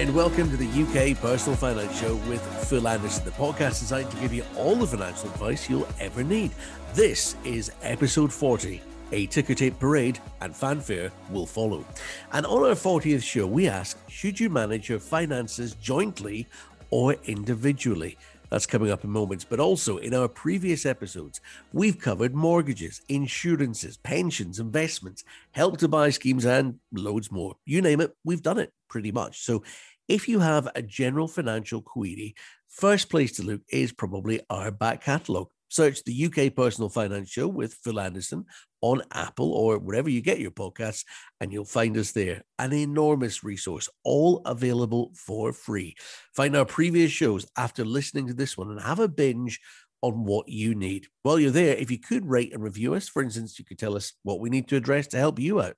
and welcome to the UK Personal Finance Show with Phil Anderson, the podcast designed to give you all the financial advice you'll ever need. This is episode 40. A ticker tape parade and fanfare will follow. And on our 40th show, we ask Should you manage your finances jointly or individually? That's coming up in moments. But also, in our previous episodes, we've covered mortgages, insurances, pensions, investments, help to buy schemes, and loads more. You name it, we've done it pretty much. So, if you have a general financial query, first place to look is probably our back catalogue. Search the UK Personal Finance Show with Phil Anderson on Apple or wherever you get your podcasts, and you'll find us there. An enormous resource, all available for free. Find our previous shows after listening to this one and have a binge on what you need. While you're there, if you could rate and review us, for instance, you could tell us what we need to address to help you out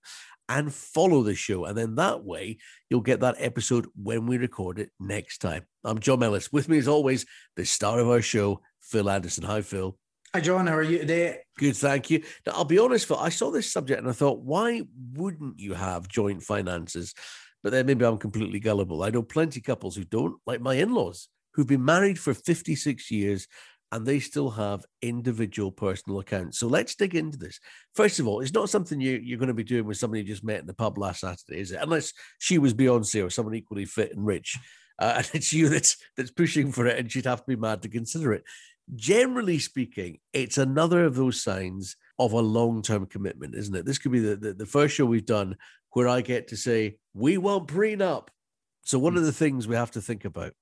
and follow the show. And then that way, you'll get that episode when we record it next time. I'm John Ellis. With me, as always, the star of our show, Phil Anderson. Hi, Phil. Hi, John. How are you today? Good, thank you. Now, I'll be honest, Phil, I saw this subject and I thought, why wouldn't you have joint finances? But then maybe I'm completely gullible. I know plenty of couples who don't, like my in laws, who've been married for 56 years and they still have individual personal accounts. So let's dig into this. First of all, it's not something you, you're going to be doing with somebody you just met in the pub last Saturday, is it? Unless she was Beyonce or someone equally fit and rich. Uh, and it's you that's that's pushing for it, and she'd have to be mad to consider it generally speaking, it's another of those signs of a long term commitment, isn't it? This could be the, the, the, first show we've done where I get to say, we won't prenup. So, one of the things we have to think about?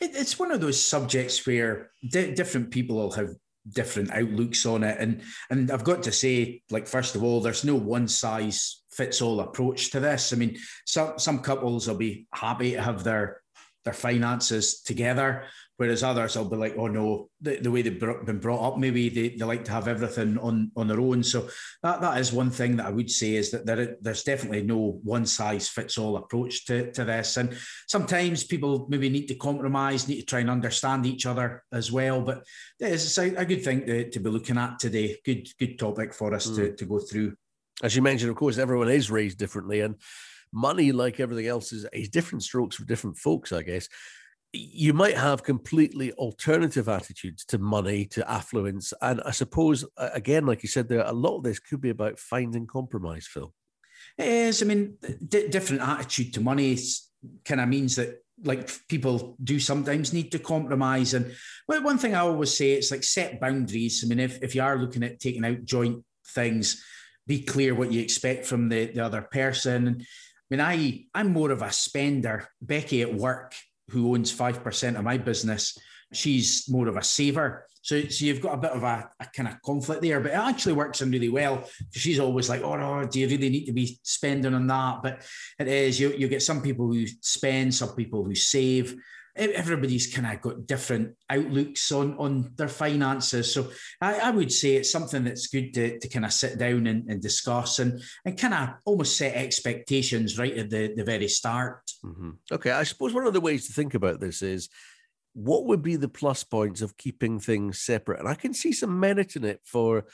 It, it's one of those subjects where di- different people will have different outlooks on it. And, and I've got to say, like, first of all, there's no one size fits all approach to this. I mean, some, some couples will be happy to have their their finances together Whereas others will be like, oh no, the, the way they've been brought up, maybe they, they like to have everything on, on their own. So that, that is one thing that I would say is that there, there's definitely no one size fits all approach to, to this. And sometimes people maybe need to compromise, need to try and understand each other as well. But it's a, a good thing to, to be looking at today. Good, good topic for us mm. to, to go through. As you mentioned, of course, everyone is raised differently and money, like everything else, is, is different strokes for different folks, I guess you might have completely alternative attitudes to money, to affluence. And I suppose, again, like you said there, a lot of this could be about finding compromise, Phil. It is. I mean, d- different attitude to money kind of means that like people do sometimes need to compromise. And well, one thing I always say, it's like set boundaries. I mean, if, if you are looking at taking out joint things, be clear what you expect from the, the other person. And mean, I, I'm more of a spender. Becky at work who owns 5% of my business, she's more of a saver. So, so you've got a bit of a, a, kind of conflict there, but it actually works in really well. She's always like, oh, do you really need to be spending on that? But it is, you, you get some people who spend, some people who save. Everybody's kind of got different outlooks on, on their finances. So I, I would say it's something that's good to, to kind of sit down and, and discuss and, and kind of almost set expectations right at the, the very start. Mm-hmm. Okay. I suppose one of the ways to think about this is what would be the plus points of keeping things separate? And I can see some merit in it for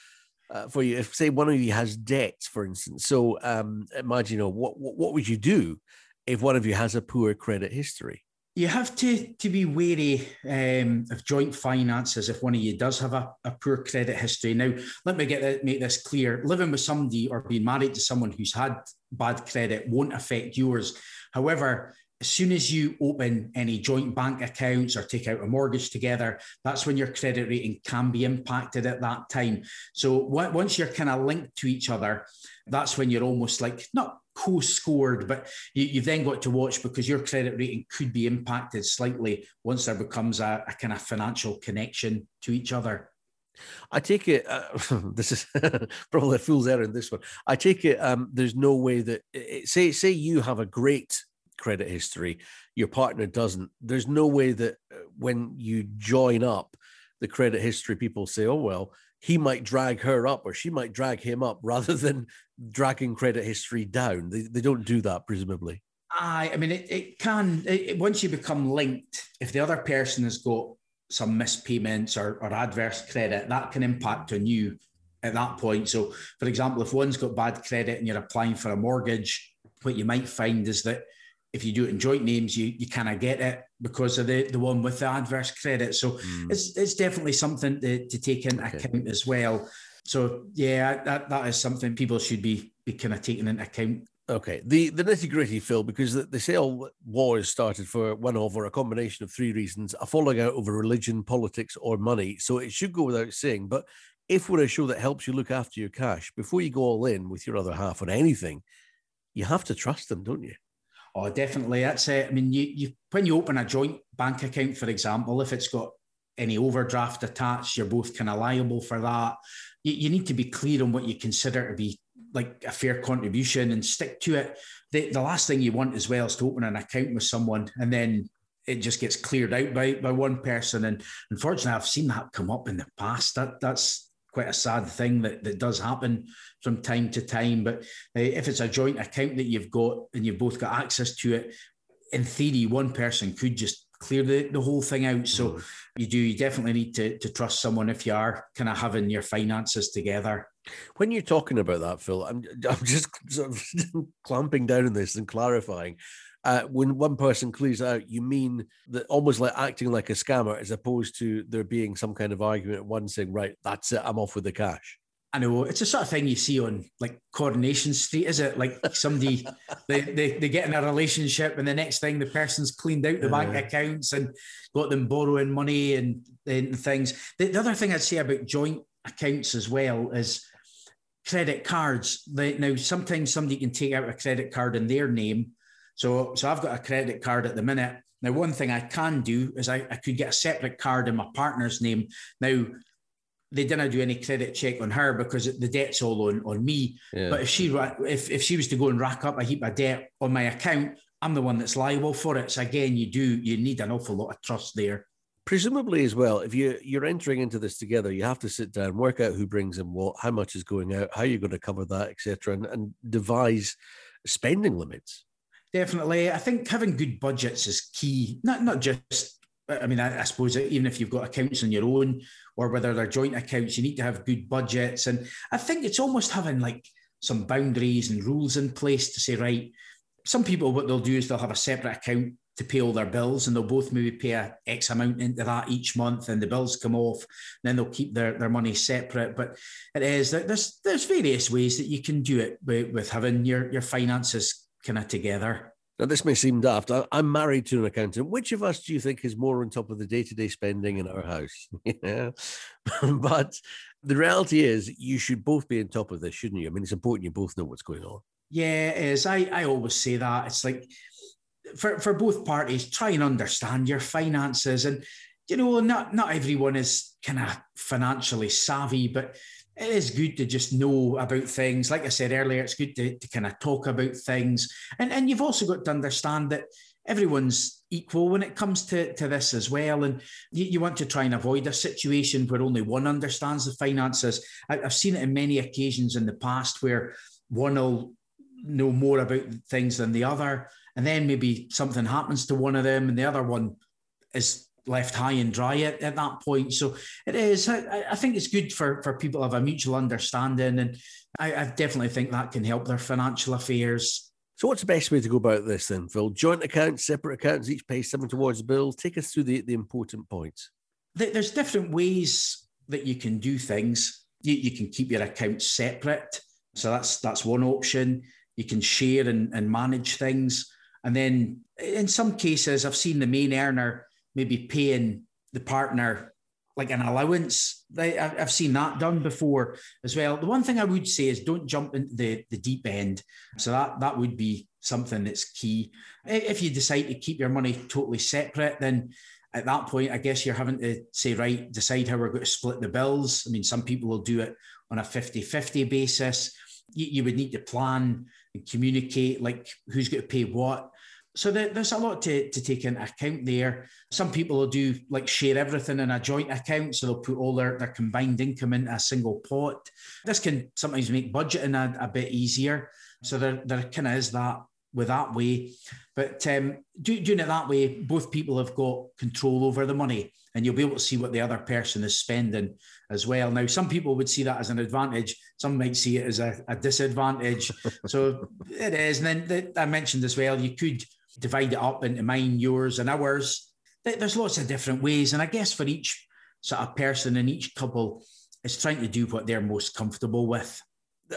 uh, for you. If say one of you has debts, for instance. So um, imagine, you know, what, what what would you do if one of you has a poor credit history? You have to to be wary um, of joint finances if one of you does have a, a poor credit history. Now, let me get that, make this clear: living with somebody or being married to someone who's had bad credit won't affect yours. However, as soon as you open any joint bank accounts or take out a mortgage together, that's when your credit rating can be impacted at that time. So once you're kind of linked to each other, that's when you're almost like not co-scored, but you, have then got to watch because your credit rating could be impacted slightly once there becomes a, a kind of financial connection to each other. I take it. Uh, this is probably a fool's errand. This one. I take it. Um, there's no way that it, say say you have a great credit history, your partner doesn't. There's no way that uh, when you join up the credit history, people say, oh, well, he might drag her up or she might drag him up rather than dragging credit history down. They, they don't do that, presumably. I, I mean, it, it can, it, once you become linked, if the other person has got some missed payments or, or adverse credit, that can impact on you at that point. So, for example, if one's got bad credit and you're applying for a mortgage, what you might find is that if you do it in joint names, you you kind of get it because of the, the one with the adverse credit. So mm. it's it's definitely something to, to take into okay. account as well. So yeah, that, that is something people should be be kind of taking into account. Okay, the the nitty gritty, Phil, because the, the sale wars started for one of or a combination of three reasons: a falling out over religion, politics, or money. So it should go without saying. But if we're a show that helps you look after your cash before you go all in with your other half on anything, you have to trust them, don't you? Oh, definitely. That's it. I mean, you, you when you open a joint bank account, for example, if it's got any overdraft attached, you're both kind of liable for that. You, you need to be clear on what you consider to be like a fair contribution and stick to it. The, the last thing you want as well is to open an account with someone and then it just gets cleared out by, by one person. And unfortunately, I've seen that come up in the past. That that's quite a sad thing that, that does happen from time to time. But uh, if it's a joint account that you've got and you've both got access to it, in theory, one person could just clear the, the whole thing out. So mm. you do, you definitely need to, to trust someone if you are kind of having your finances together. When you're talking about that, Phil, I'm, I'm just sort of clamping down on this and clarifying. Uh, when one person clears out, you mean that almost like acting like a scammer, as opposed to there being some kind of argument, one saying, "Right, that's it, I'm off with the cash." I know it's a sort of thing you see on like Coronation Street, is it? Like somebody they, they they get in a relationship and the next thing the person's cleaned out the bank accounts and got them borrowing money and, and things. The, the, other thing I'd say about joint accounts as well is credit cards. They, now sometimes somebody can take out a credit card in their name. So so I've got a credit card at the minute. Now, one thing I can do is I, I could get a separate card in my partner's name. Now, they didn't do any credit check on her because the debt's all on, on me. Yeah. But if she if, if she was to go and rack up a heap of debt on my account, I'm the one that's liable for it. So again, you do you need an awful lot of trust there. Presumably as well, if you you're entering into this together, you have to sit down, work out who brings in what, how much is going out, how you're going to cover that, etc., and, and devise spending limits. Definitely, I think having good budgets is key. Not not just I mean, I, I, suppose even if you've got accounts on your own or whether they're joint accounts, you need to have good budgets. And I think it's almost having like some boundaries and rules in place to say, right, some people, what they'll do is they'll have a separate account to pay all their bills and they'll both maybe pay a X amount into that each month and the bills come off. then they'll keep their, their money separate. But it is, that there's, there's various ways that you can do it with, with having your, your finances kind of together. Now, this may seem daft. I'm married to an accountant. Which of us do you think is more on top of the day to day spending in our house? yeah. but the reality is, you should both be on top of this, shouldn't you? I mean, it's important you both know what's going on. Yeah, it is. I, I always say that. It's like for, for both parties, try and understand your finances. And, you know, not, not everyone is kind of financially savvy, but it is good to just know about things. Like I said earlier, it's good to, to kind of talk about things. And, and you've also got to understand that everyone's equal when it comes to, to this as well. And you, you want to try and avoid a situation where only one understands the finances. I, I've seen it in many occasions in the past where one will know more about things than the other. And then maybe something happens to one of them and the other one is left high and dry at, at that point. So it is. I, I, think it's good for for people to have a mutual understanding, and I, I, definitely think that can help their financial affairs. So, what's the best way to go about this then, Phil? Joint accounts, separate accounts, each pay something towards the bill. Take us through the, the important points. There's different ways that you can do things. You, you can keep your accounts separate. So that's that's one option. You can share and, and manage things. And then in some cases, I've seen the main earner maybe paying the partner like an allowance. I've seen that done before as well. The one thing I would say is don't jump into the, the deep end. So that that would be something that's key. If you decide to keep your money totally separate, then at that point, I guess you're having to say, right, decide how we're going to split the bills. I mean, some people will do it on a 50 50 basis. You, you would need to plan and communicate, like who's going to pay what. So there's a lot to, to take into account there. Some people will do like share everything in a joint account. So they'll put all their, their combined income into a single pot. This can sometimes make budgeting a, a bit easier. So there, there kind of is that with that way. But um, do, doing it that way, both people have got control over the money and you'll be able to see what the other person is spending as well. Now, some people would see that as an advantage. Some might see it as a, a disadvantage. so it is. And then the, I mentioned as well, you could divide it up into mine, yours, and ours. There's lots of different ways. And I guess for each sort of person in each couple, is trying to do what they're most comfortable with.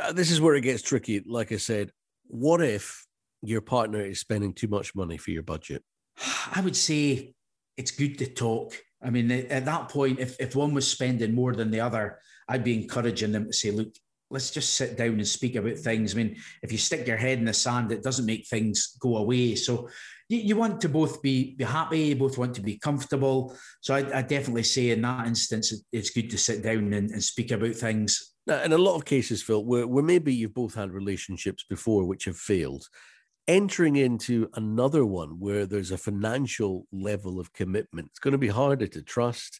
Uh, this is where it gets tricky. Like I said, what if your partner is spending too much money for your budget? I would say it's good to talk. I mean, at that point, if, if one was spending more than the other, I'd be encouraging them to say, look, let's just sit down and speak about things. I mean, if you stick your head in the sand, it doesn't make things go away. So you, you want to both be, be happy, you both want to be comfortable. So I, I definitely say in that instance, it's good to sit down and, and speak about things. Now, in a lot of cases, Phil, where, where maybe you've both had relationships before which have failed, entering into another one where there's a financial level of commitment, it's going to be harder to trust.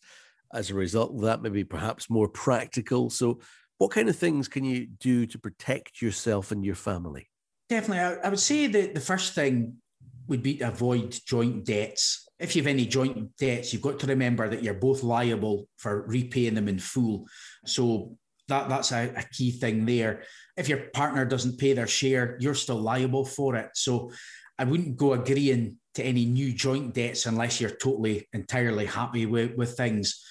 As a result of that, maybe perhaps more practical. So, what kind of things can you do to protect yourself and your family? Definitely. I, would say that the first thing would be to avoid joint debts. If you have any joint debts, you've got to remember that you're both liable for repaying them in full. So that, that's a, a key thing there. If your partner doesn't pay their share, you're still liable for it. So I wouldn't go agreeing to any new joint debts unless you're totally entirely happy with, with things.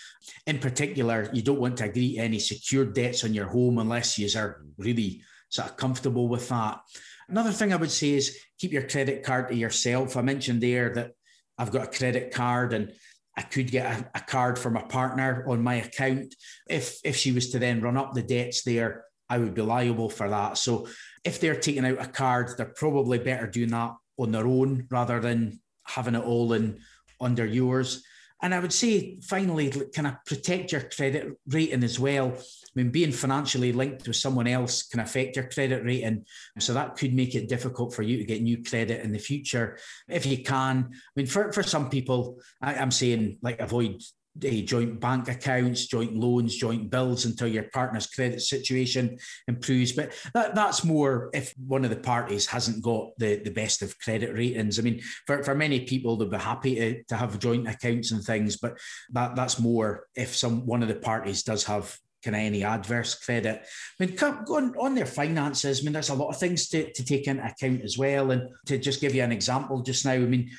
In particular, you don't want to agree to any secured debts on your home unless you are really sort of comfortable with that. Another thing I would say is keep your credit card to yourself. I mentioned there that I've got a credit card and I could get a, a, card for my partner on my account. If if she was to then run up the debts there, I would be liable for that. So if they're taking out a card, they're probably better doing that on their own rather than having it all in under yours. And I would say finally, kind of protect your credit rating as well. I mean, being financially linked with someone else can affect your credit rating. So that could make it difficult for you to get new credit in the future. If you can, I mean, for, for some people, I, I'm saying like avoid uh, joint bank accounts, joint loans, joint bills until your partner's credit situation improves. But that, that's more if one of the parties hasn't got the, the best of credit ratings. I mean, for, for many people, they'll be happy to, to have joint accounts and things, but that, that's more if some one of the parties does have kind of any adverse credit. I mean, going on their finances, I mean, there's a lot of things to, to take into account as well. And to just give you an example just now, I mean,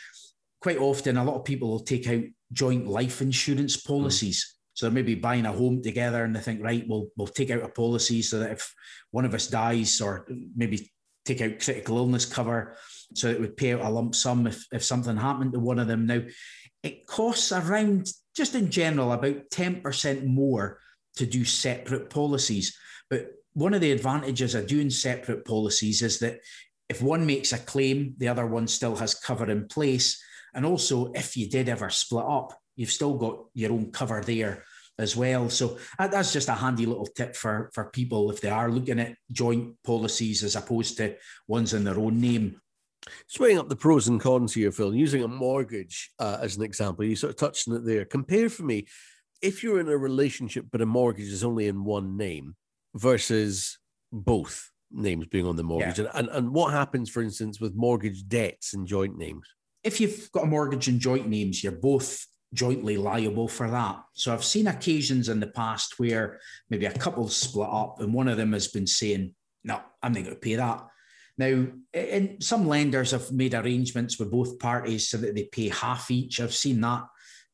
quite often a lot of people will take out joint life insurance hmm. policies. Mm. So they're maybe buying a home together and they think, right, we'll we'll take out a policy so that if one of us dies or maybe take out critical illness cover so it would pay out a lump sum if, if something happened to one of them. Now, it costs around, just in general, about 10% more to do separate policies. But one of the advantages of doing separate policies is that if one makes a claim, the other one still has cover in place. And also, if you did ever split up, you've still got your own cover there as well. So that's just a handy little tip for, for people if they are looking at joint policies as opposed to ones in their own name. Swaying up the pros and cons here, Phil, using a mortgage uh, as an example, you sort of touched on it there. Compare for me if you're in a relationship but a mortgage is only in one name versus both names being on the mortgage. Yeah. And, and, and what happens, for instance, with mortgage debts and joint names? If you've got a mortgage in joint names, you're both jointly liable for that. So I've seen occasions in the past where maybe a couple split up and one of them has been saying, No, I'm not going to pay that. Now, and some lenders have made arrangements with both parties so that they pay half each. I've seen that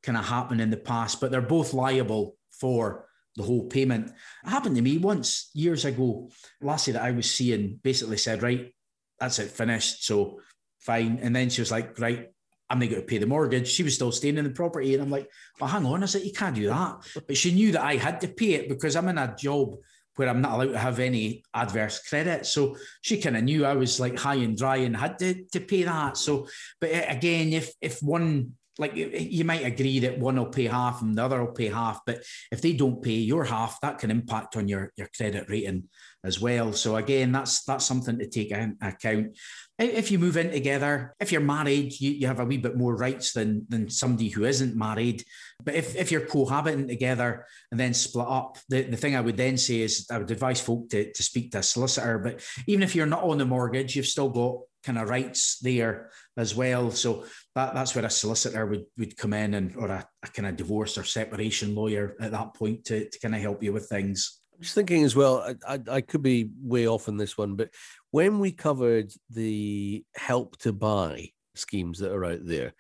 kind of happen in the past, but they're both liable for the whole payment. It happened to me once years ago. Lassie that I was seeing basically said, Right, that's it, finished. So fine. And then she was like, right, I'm not going to pay the mortgage. She was still staying in the property. And I'm like, well, hang on. I said, you can't do that. But she knew that I had to pay it because I'm in a job where I'm not allowed to have any adverse credit. So she kind of knew I was like high and dry and had to, to pay that. So, but again, if if one like you might agree that one will pay half and the other will pay half, but if they don't pay your half, that can impact on your your credit rating as well. So again, that's that's something to take into account if you move in together, if you're married, you, you have a wee bit more rights than, than somebody who isn't married. But if, if you're cohabiting together and then split up, the, the thing I would then say is I would advise folk to, to speak to a solicitor. But even if you're not on the mortgage, you've still got kind of rights there as well. So that, that's where a solicitor would, would come in and or a, a kind of divorce or separation lawyer at that point to, to kind of help you with things. I'm just thinking as well, I, I, I could be way off on this one, but when we covered the help to buy schemes that are out there.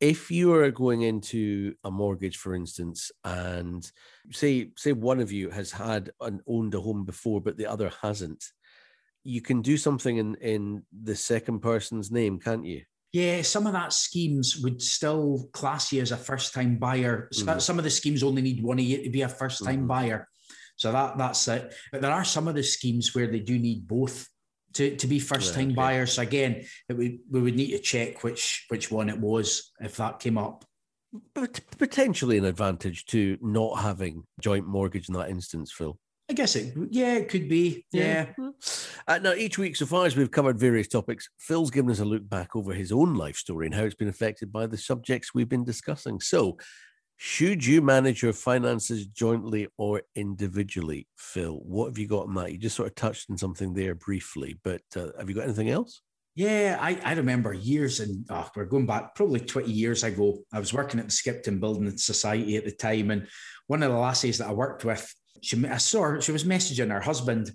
If you are going into a mortgage, for instance, and say say one of you has had and owned a home before, but the other hasn't, you can do something in in the second person's name, can't you? Yeah, some of that schemes would still class you as a first time buyer. Mm-hmm. Some of the schemes only need one of you to be a first time mm-hmm. buyer. So that that's it. But there are some of the schemes where they do need both to, to be first time okay. buyers. So again, would, we would need to check which which one it was if that came up. But potentially an advantage to not having joint mortgage in that instance, Phil. I guess it, yeah, it could be. Yeah. yeah. Uh, now, each week, so far as we've covered various topics, Phil's given us a look back over his own life story and how it's been affected by the subjects we've been discussing. So, should you manage your finances jointly or individually, Phil? What have you got on that? You just sort of touched on something there briefly, but uh, have you got anything else? Yeah, I, I remember years and oh, we're going back probably 20 years ago. I was working at the Skipton Building Society at the time. And one of the lassies that I worked with, she, I saw her, she was messaging her husband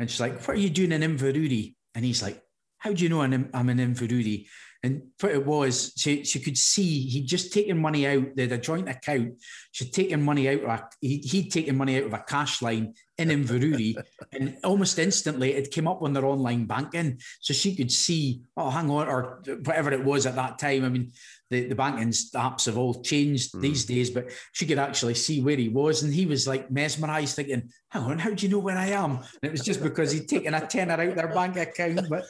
and she's like, What are you doing in Inverurie? And he's like, How do you know I'm, I'm in Inverurie? And what it was, she, she could see he'd just taken money out. They had a joint account. She'd taken money out. Of a, he, he'd taken money out of a cash line in Inverurie, and almost instantly it came up on their online banking, so she could see. Oh, hang on, or whatever it was at that time. I mean, the, the banking apps have all changed mm. these days, but she could actually see where he was. And he was like mesmerized, thinking, hang on, how do you know where I am? And it was just because he'd taken a tenner out of their bank account. But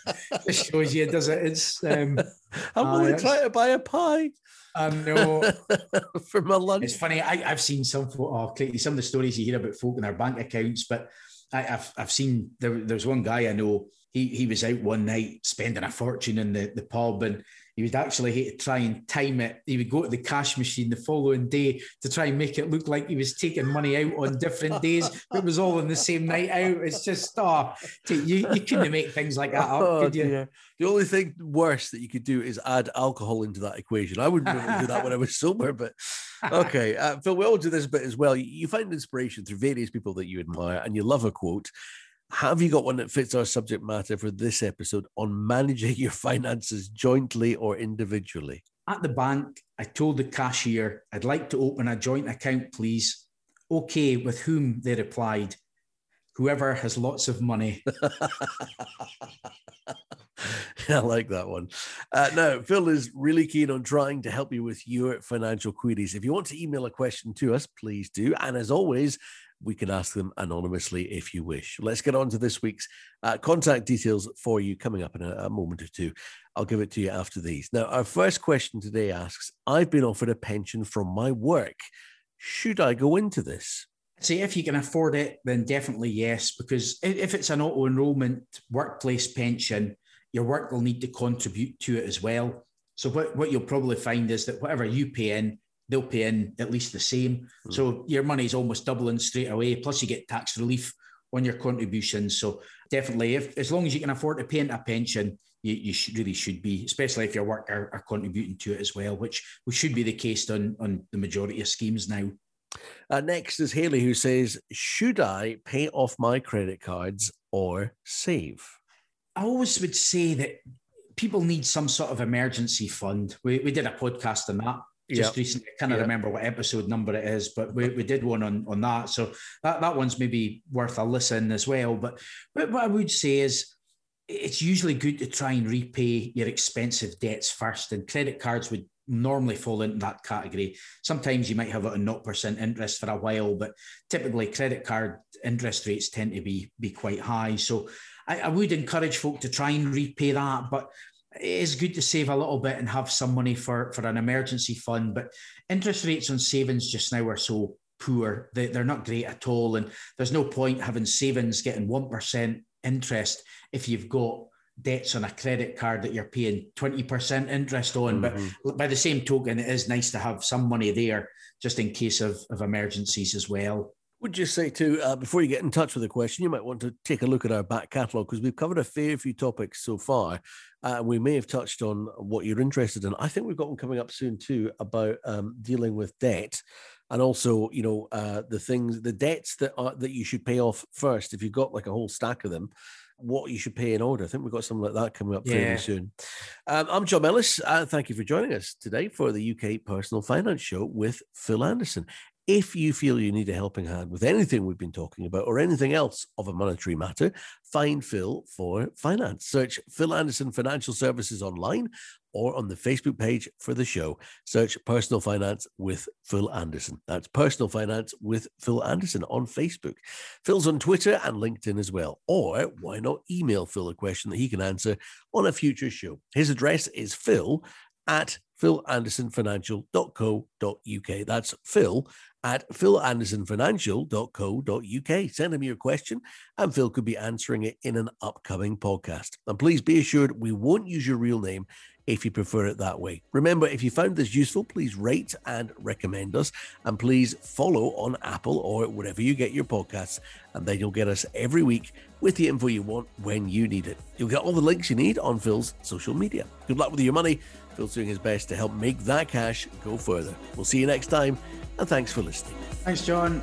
it shows you, does it? It's um, I'm uh, only trying to buy a pie. I know. for my lunch. It's funny. I, I've seen some oh, clearly some of the stories you hear about folk in their bank accounts, but I, have I've seen there, there's one guy I know. He he was out one night spending a fortune in the, the pub and he would actually try and time it. He would go to the cash machine the following day to try and make it look like he was taking money out on different days. It was all on the same night out. It's just, oh, you, you couldn't make things like that up, oh, could you? Dear. The only thing worse that you could do is add alcohol into that equation. I wouldn't to do that when I was sober, but okay. Uh, Phil, we all do this bit as well. You find inspiration through various people that you admire and you love a quote. Have you got one that fits our subject matter for this episode on managing your finances jointly or individually? At the bank, I told the cashier, I'd like to open a joint account, please. Okay, with whom they replied, whoever has lots of money. I like that one. Uh, now, Phil is really keen on trying to help you with your financial queries. If you want to email a question to us, please do. And as always, we can ask them anonymously if you wish. Let's get on to this week's uh, contact details for you coming up in a, a moment or two. I'll give it to you after these. Now, our first question today asks I've been offered a pension from my work. Should I go into this? See, if you can afford it, then definitely yes, because if it's an auto enrollment workplace pension, your work will need to contribute to it as well. So, what, what you'll probably find is that whatever you pay in, they'll pay in at least the same. Mm. So your money's almost doubling straight away. Plus, you get tax relief on your contributions. So definitely, if as long as you can afford to pay into a pension, you, you should, really should be, especially if your work are, are, contributing to it as well, which, which should be the case on, on the majority of schemes now. Uh, next is Haley, who says, Should I pay off my credit cards or save? I always would say that people need some sort of emergency fund. We, we did a podcast on that just yep. recently. I can't yep. remember what episode number it is, but we, we did one on, on that. So that, that one's maybe worth a listen as well. But, but what I would say is it's usually good to try and repay your expensive debts first, and credit cards would normally fall into that category. Sometimes you might have it on 0% interest for a while, but typically credit card interest rates tend to be, be quite high. So I, I would encourage folk to try and repay that. But it is good to save a little bit and have some money for, for an emergency fund. But interest rates on savings just now are so poor. They, they're not great at all. And there's no point having savings getting 1% interest if you've got debts on a credit card that you're paying 20% interest on. Mm-hmm. But by the same token, it is nice to have some money there just in case of, of emergencies as well. Would you say too, uh, before you get in touch with the question, you might want to take a look at our back catalogue because we've covered a fair few topics so far. Uh, we may have touched on what you're interested in. I think we've got one coming up soon too about um, dealing with debt, and also you know uh, the things, the debts that are that you should pay off first. If you've got like a whole stack of them, what you should pay in order. I think we've got something like that coming up yeah. fairly soon. Um, I'm John Ellis. Uh, thank you for joining us today for the UK Personal Finance Show with Phil Anderson. If you feel you need a helping hand with anything we've been talking about or anything else of a monetary matter, find Phil for finance. Search Phil Anderson Financial Services online or on the Facebook page for the show. Search Personal Finance with Phil Anderson. That's Personal Finance with Phil Anderson on Facebook. Phil's on Twitter and LinkedIn as well. Or why not email Phil a question that he can answer on a future show? His address is phil at philandersonfinancial.co.uk. That's phil at philandersonfinancial.co.uk. Send him your question, and Phil could be answering it in an upcoming podcast. And please be assured we won't use your real name if you prefer it that way. Remember, if you found this useful, please rate and recommend us. And please follow on Apple or wherever you get your podcasts. And then you'll get us every week with the info you want when you need it. You'll get all the links you need on Phil's social media. Good luck with your money. Phil's doing his best to help make that cash go further. We'll see you next time, and thanks for listening. Thanks, John.